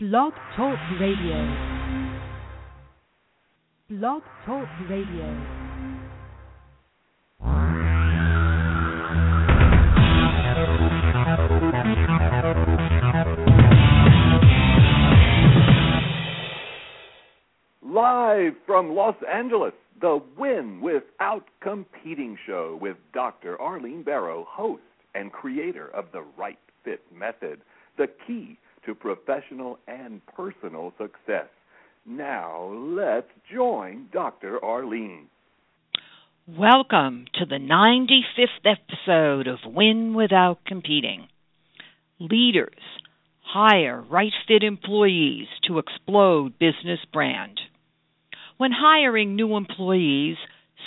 Blog Talk Radio. Blog Talk Radio. Live from Los Angeles, the Win Without Competing Show with Dr. Arlene Barro, host and creator of the Right Fit Method, the key to professional and personal success. Now, let's join Dr. Arlene. Welcome to the 95th episode of Win Without Competing. Leaders hire right fit employees to explode business brand. When hiring new employees,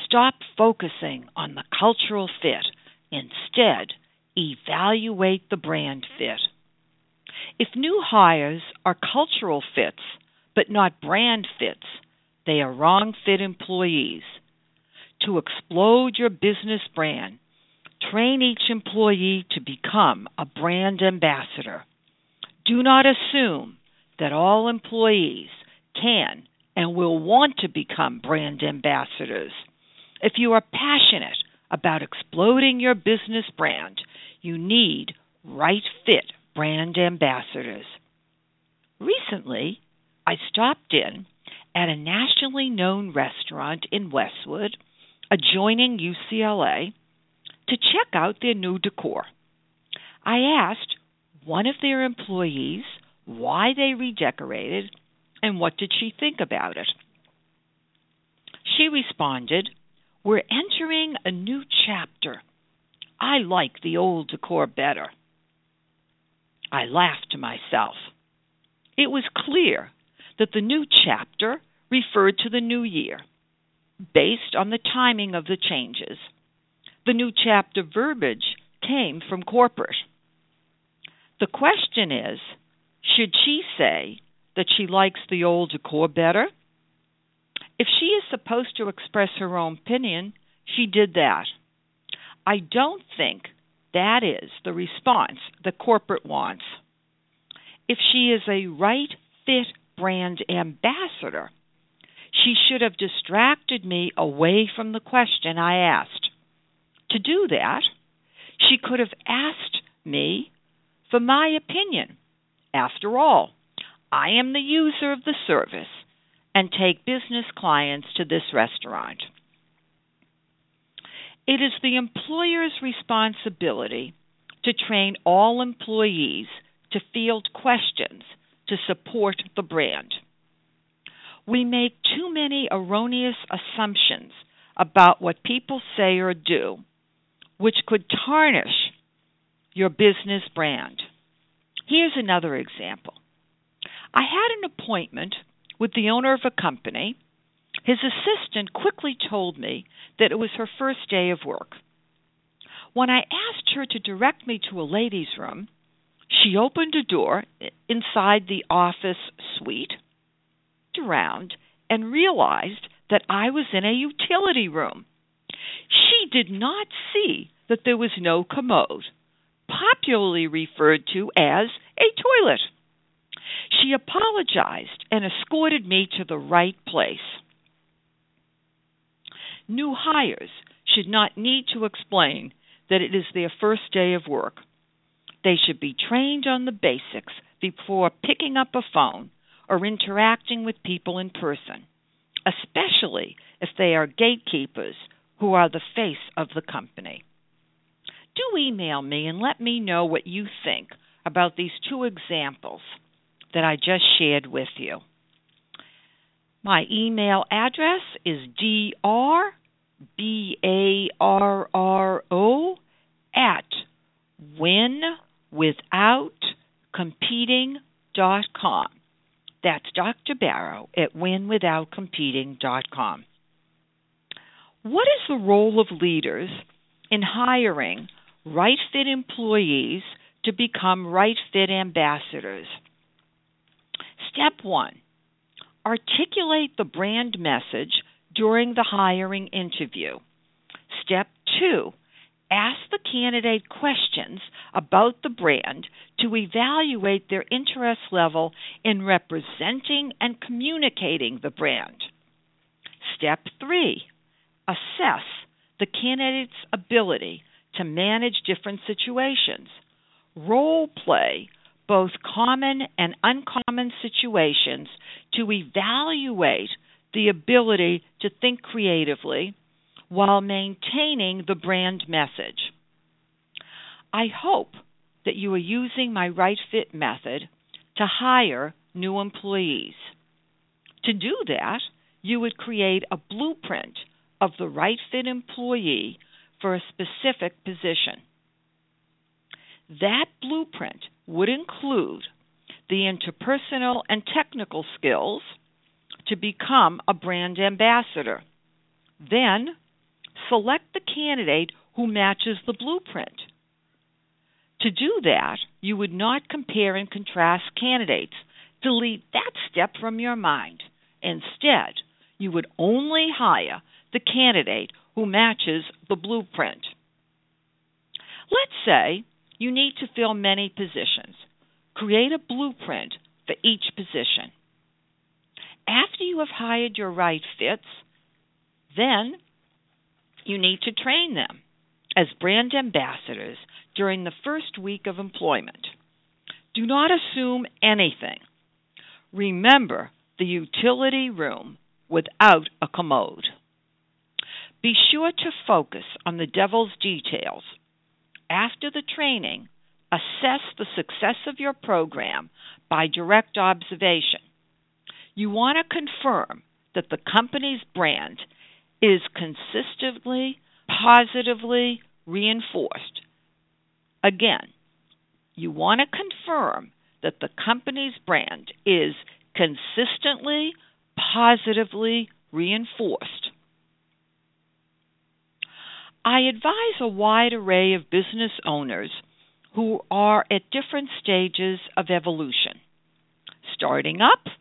stop focusing on the cultural fit. Instead, evaluate the brand fit. If new hires are cultural fits but not brand fits, they are wrong fit employees. To explode your business brand, train each employee to become a brand ambassador. Do not assume that all employees can and will want to become brand ambassadors. If you are passionate about exploding your business brand, you need right fit brand ambassadors. Recently, I stopped in at a nationally known restaurant in Westwood, adjoining UCLA, to check out their new decor. I asked one of their employees why they redecorated and what did she think about it. She responded, We're entering a new chapter. I like the old decor better. I laughed to myself. It was clear that the new chapter referred to the new year, based on the timing of the changes. The new chapter verbiage came from corporate. The question is should she say that she likes the old decor better? If she is supposed to express her own opinion, she did that. I don't think that is the response the corporate wants. If she is a right fit brand ambassador, she should have distracted me away from the question I asked. To do that, she could have asked me for my opinion. After all, I am the user of the service and take business clients to this restaurant. It is the employer's responsibility to train all employees to field questions to support the brand. We make too many erroneous assumptions about what people say or do, which could tarnish your business brand. Here's another example. I had an appointment with the owner of a company. His assistant quickly told me that it was her first day of work. When I asked her to direct me to a ladies' room, she opened a door inside the office suite, looked around, and realized that I was in a utility room. She did not see that there was no commode, popularly referred to as a toilet. She apologized and escorted me to the right place. New hires should not need to explain that it is their first day of work. They should be trained on the basics before picking up a phone or interacting with people in person, especially if they are gatekeepers who are the face of the company. Do email me and let me know what you think about these two examples that I just shared with you. My email address is drbarro at winwithoutcompeting.com. That's Dr. Barro at winwithoutcompeting.com. What is the role of leaders in hiring right fit employees to become right fit ambassadors? Step one articulate the brand message during the hiring interview. Step two ask the candidate questions about the brand to evaluate their interest level in representing and communicating the brand. Step three, assess the candidate's ability to manage different situations. Role play both common and uncommon situations to evaluate the ability to think creatively while maintaining the brand message. I hope that you are using my right fit method to hire new employees. To do that, you would create a blueprint of the right fit employee for a specific position. That blueprint would include the interpersonal and technical skills to become a brand ambassador. Then, select the candidate who matches the blueprint. To do that, you would not compare and contrast candidates. Delete that step from your mind. Instead, you would only hire the candidate who matches the blueprint. Let's say you need to fill many positions. Create a blueprint for each position. After you have hired your right fits, then you need to train them as brand ambassadors during the first week of employment. Do not assume anything. Remember the utility room without a commode. Be sure to focus on the devil's details. After the training, assess the success of your program by direct observation. You want to confirm that the company's brand is consistently, positively reinforced. Again, you want to confirm that the company's brand is consistently, positively reinforced. I advise a wide array of business owners who are at different stages of evolution. Starting up,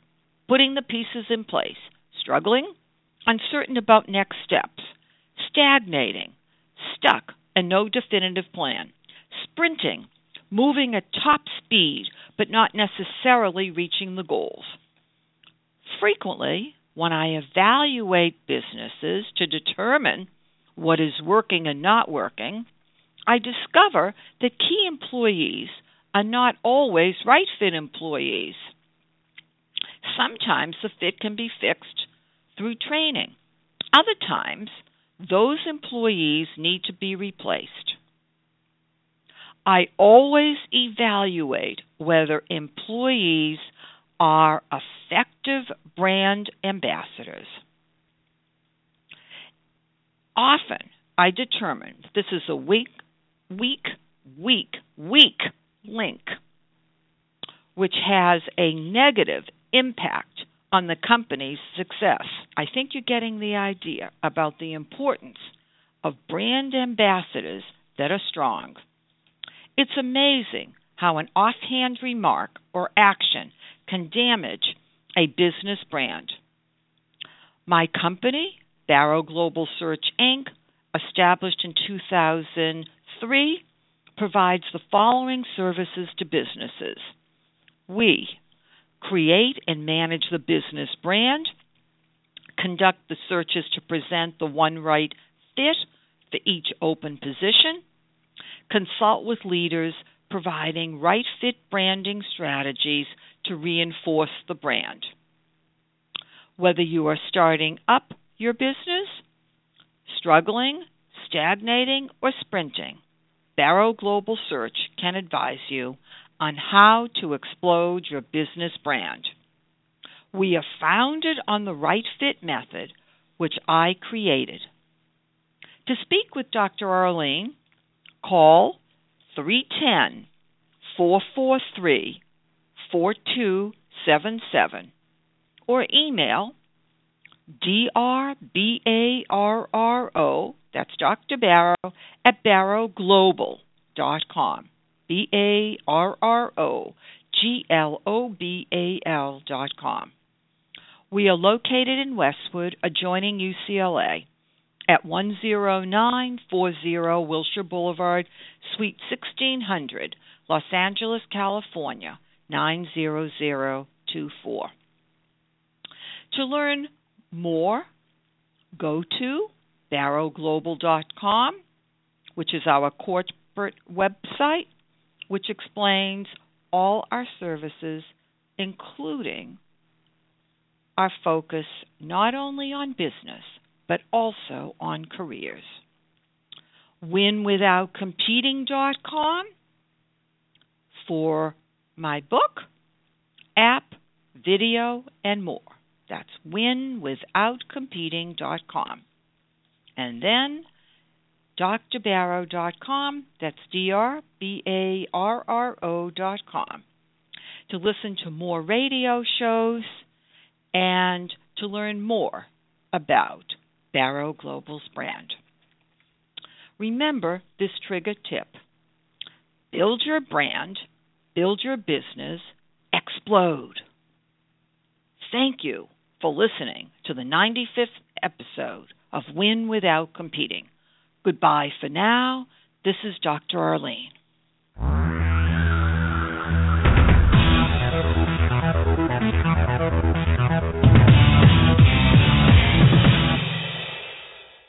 putting the pieces in place, struggling, uncertain about next steps, stagnating, stuck, and no definitive plan, sprinting, moving at top speed but not necessarily reaching the goals. Frequently, when I evaluate businesses to determine what is working and not working, I discover that key employees are not always right fit employees. Sometimes the fit can be fixed through training. Other times, those employees need to be replaced. I always evaluate whether employees are effective brand ambassadors. Often, I determine this is a weak, weak, weak, weak link, which has a negative impact on the company's success. I think you're getting the idea about the importance of brand ambassadors that are strong. It's amazing how an offhand remark or action can damage a business brand. My company, Barro Global Search Inc., established in 2003, provides the following services to businesses. We create and manage the business brand, conduct the searches to present the one right fit for each open position, consult with leaders providing right fit branding strategies to reinforce the brand. Whether you are starting up your business, struggling, stagnating, or sprinting, Barro Global Search can advise you on how to explode your business brand. We are founded on the right fit method, which I created. To speak with Dr. Arlene, call 310 443 4277 or email drbarro, that's Dr. Barro, at barroglobal.com. B A R R O G L O B A L dot com. We are located in Westwood, adjoining UCLA, at 10940 Wilshire Boulevard, Suite 1600, Los Angeles, California 90024. To learn more, go to barroglobal.com, which is our corporate website, which explains all our services, including our focus not only on business, but also on careers. WinWithoutCompeting.com for my book, app, video, and more. That's winwithoutcompeting.com. And then drbarro.com. That's D R B A R R O.com. To listen to more radio shows and to learn more about Barro Global's brand. Remember this trigger tip build your brand, build your business, explode. Thank you for listening to the 95th episode of Win Without Competing. Goodbye for now. This is Dr. Arlene.